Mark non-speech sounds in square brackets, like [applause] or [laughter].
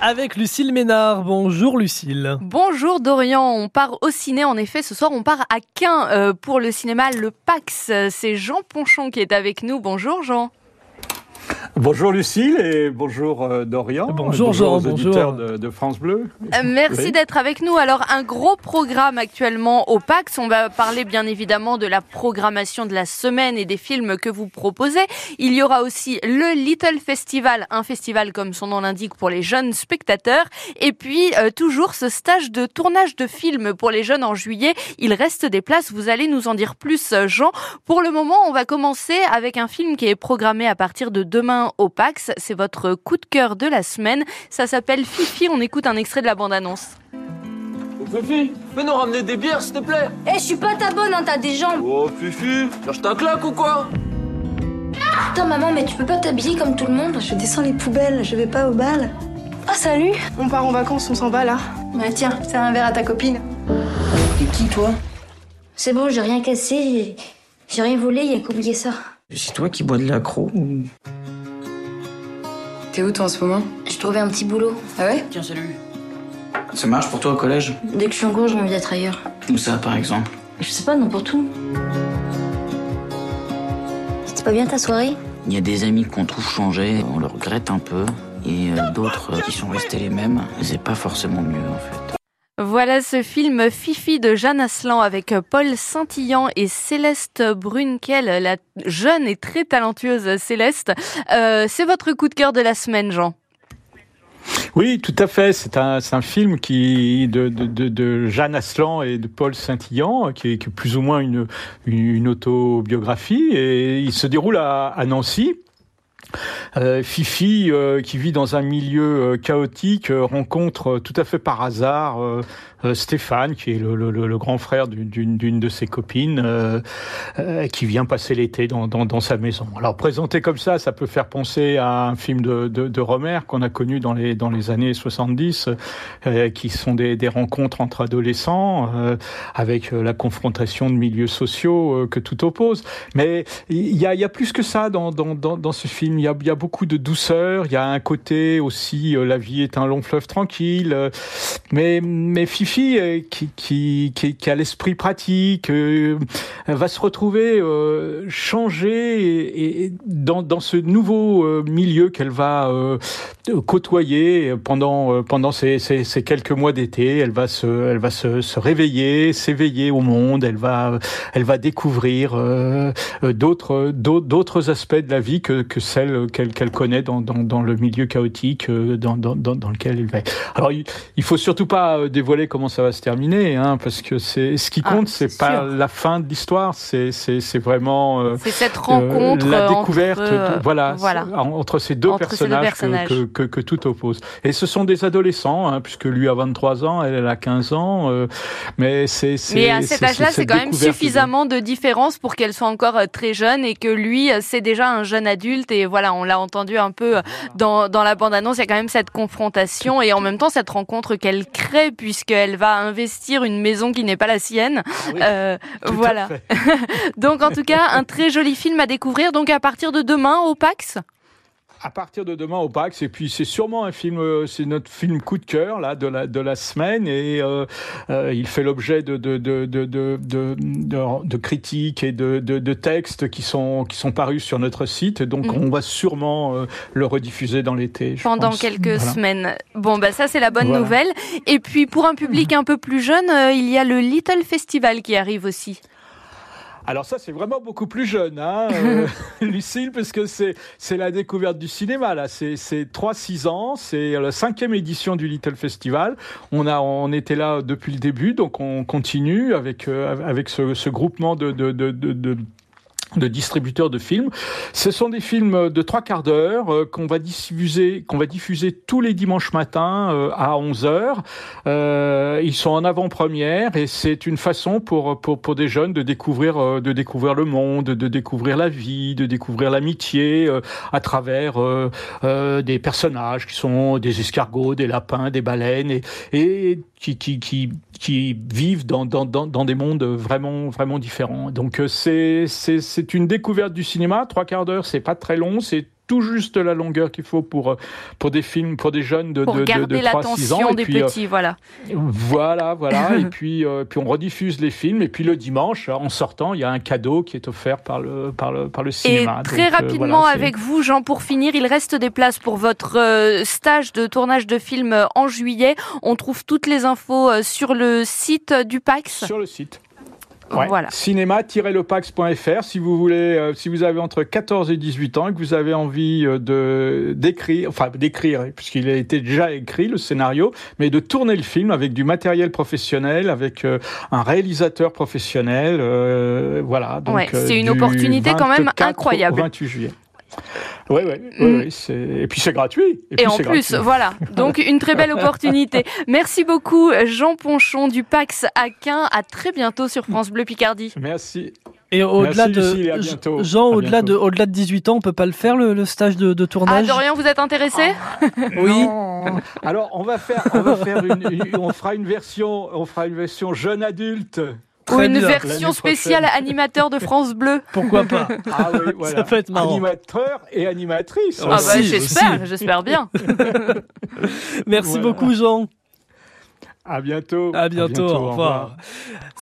avec Lucille Ménard. Bonjour Lucille. Bonjour Dorian, on part au ciné en effet ce soir on part à Quin euh, pour le cinéma Le Pax. C'est Jean Ponchon qui est avec nous. Bonjour Jean. Bonjour Lucille et bonjour euh, Dorian. Bonjour, Jean, aux auditeurs de, de, France Bleu. Euh, merci Oui. d'être avec nous. Alors un gros programme actuellement au PAX. On va parler bien évidemment de la programmation de la semaine et des films que vous proposez. Il y aura aussi le Little Festival, un festival comme son nom l'indique pour les jeunes spectateurs. Et puis euh, toujours ce stage de tournage de films pour les jeunes en juillet. Il reste des places. Vous allez nous en dire plus, Jean. Pour le moment, on va commencer avec un film qui est programmé à partir de demain au PAX. C'est votre coup de cœur de la semaine. Ça s'appelle Fifi. On écoute un extrait de la bande-annonce. Fifi, fais nous ramener des bières, s'il te plaît. Eh, je suis pas ta bonne, hein, t'as des jambes. Oh, Fifi, cherche ta claque ou quoi? Putain, maman, mais tu peux pas t'habiller comme tout le monde? Je descends les poubelles, je vais pas au bal. Ah, salut. On part en vacances, on s'en va là. Bah tiens, c'est un verre à ta copine. T'es qui, toi? C'est bon, j'ai rien cassé, j'ai- rien volé, y a qu'oublié ça. C'est toi qui bois de l'accro ou... T'es où toi en ce moment J'ai trouvé un petit boulot. Ah ouais Tiens, salut. Ça marche pour toi au collège Dès que je suis en cours, j'ai envie d'être ailleurs. Où ça, par exemple Je sais pas, n'importe où. C'était pas bien ta soirée Il y a des amis qu'on trouve changés, on le regrette un peu, et euh, d'autres qui sont restés les mêmes. C'est pas forcément mieux, en fait. Voilà ce film Fifi de Jeanne Aslan avec Paul Saint-Illan et Céleste Brunkel, la jeune et très talentueuse Céleste. Euh, c'est votre coup de cœur de la semaine, Jean. Oui, tout à fait. C'est un, film qui de, de, Jeanne Aslan et de Paul Saint-Illan, qui est, qui est plus ou moins une, autobiographie, et il se déroule à Nancy. Euh, Fifi, euh, qui vit dans un milieu euh, chaotique, rencontre tout à fait par hasard Stéphane, qui est le, le, le- grand frère d'une- de ses copines, euh, euh, qui vient passer l'été dans, dans, dans sa maison. Alors présenté comme ça, ça peut faire penser à un film de, de, de Romer qu'on a connu dans les, dans les années 70, euh, qui sont des, des rencontres entre adolescents, euh, avec euh, la confrontation de milieux sociaux euh, que tout oppose. Mais il y a, y a plus que ça dans, dans, dans, dans ce film. Il y, a, y a beaucoup de douceur. Il y a un côté aussi, euh, la vie est un long fleuve tranquille. euh, mais, mais Fifi, euh, qui, qui, qui, a l'esprit pratique, euh, va se retrouver euh, changée dans, dans ce nouveau milieu qu'elle va côtoyer pendant, pendant ces, ces, quelques mois d'été. Elle va se, elle va se, réveiller, s'éveiller au monde. Elle va, elle va découvrir d'autres, d'autres aspects de la vie que, que celles qu'elle qu'elle connaît dans, dans, le milieu chaotique dans, dans, dans, lequel elle va. Alors, il, il faut surtout pas dévoiler comment ça va se terminer, hein, parce que c'est ce qui Ah, compte, c'est c'est pas sûr. la fin de l'histoire, c'est vraiment euh, euh, la entre, découverte, de- voilà, voilà. entre ces deux Entre ces deux personnages. Que, que, tout oppose. Et ce sont des adolescents, hein, puisque lui a 23 ans, elle, elle a 15 ans, euh, mais c'est Mais à cet âge-là, c'est quand même suffisamment de différence pour qu'elle soit encore très jeune et que lui, c'est déjà un jeune adulte. Et voilà, on l'a entendu un peu dans, dans la bande-annonce, il y a quand même cette confrontation et en même temps cette rencontre qu'elle crée puisqu'elle va investir une maison qui n'est pas la sienne. Euh, Tout à voilà. [laughs] Donc en tout cas, un très joli film à découvrir. Donc à partir de demain au PAX. À partir de demain au PAX, et puis c'est sûrement un film, euh, c'est notre film coup de cœur là de la de la semaine, et euh, euh, il fait l'objet de de de de de, de, critiques et de, de de textes qui sont qui sont parus sur notre site, donc Mhm. on va sûrement euh, le rediffuser dans l'été. pendant pense. quelques Voilà. semaines. Bon, bah ça c'est la bonne Voilà. nouvelle. Et puis pour un public [laughs] un peu plus jeune, euh, il y a le Little Festival qui arrive aussi. Alors ça, c'est vraiment beaucoup plus jeune, hein, [laughs] euh, Lucille, parce que c'est c'est la découverte du cinéma là. C'est c'est 3-6 ans, c'est la cinquième édition du Little Festival. On a on était là depuis le début, donc on continue avec euh, avec ce, ce groupement de de de, de, de distributeurs de films. Ce sont des films de trois quarts d'heure euh, qu'on va diffuser, qu'on va diffuser tous les dimanches matins euh, à 11 heures. Euh, ils sont en avant-première et c'est une façon pour, pour des jeunes de découvrir euh, de découvrir le monde, de découvrir la vie, de découvrir l'amitié euh, à travers euh, euh, des personnages qui sont des escargots, des lapins, des baleines et, qui, qui, qui, qui vivent dans, dans, dans, dans des mondes vraiment, vraiment différents. Donc euh, c'est, c'est une découverte du cinéma. Trois quarts d'heure, c'est pas très long, c'est tout juste la longueur qu'il faut pour, pour des films, pour des jeunes de, pour de, de, garder de 3 6 ans. Et des puis, euh, petits, voilà. voilà, voilà. [laughs] et puis, euh, puis on rediffuse les films. Et puis le dimanche, en sortant, il y a un cadeau qui est offert par le, par le, par le Et cinéma. très Donc, euh, rapidement voilà, avec vous, Jean, pour finir, il reste des places pour votre euh, stage de tournage de film euh, en juillet. On trouve toutes les infos euh, sur le site euh, du PAX. Sur le site. Ouais. Voilà. Cinéma-lepax.fr si vous voulez, euh, si vous avez entre 14 et 18 ans et que vous avez envie euh, de d'écrire, enfin d'écrire, puisqu'il a été déjà écrit le scénario, mais de tourner le film avec du matériel professionnel, avec euh, un réalisateur professionnel, euh, voilà. Donc, Ouais, c'est une opportunité quand même 24 au incroyable. 28 juillet. Oui, oui, Mm. oui, c'est... et puis c'est gratuit. Et puis en plus, gratuit. voilà. Donc, [laughs] une très belle opportunité. Merci beaucoup, Jean Ponchon du PAX à Quin. À très bientôt sur France Bleu Picardie. Merci. Et au-delà Merci, de Lucille, à bientôt. Jean, au-delà de au-delà de 18 ans, on peut pas le faire le, le stage de, de Ah, tournage. Dorian, vous êtes intéressé? [laughs] Oui. Non. Alors on va faire, on va faire une, une- on fera une version, on fera une version jeune adulte. Ou une bien. version spéciale animateur de France Bleu [laughs] Pourquoi pas Ah oui, [laughs] voilà. Ça peut être marrant. Animateur et animatrice. Ah Ah Aussi, bah aussi. j'espère, j'espère bien. [laughs] Merci Voilà. beaucoup Jean. À bientôt. À bientôt. au revoir.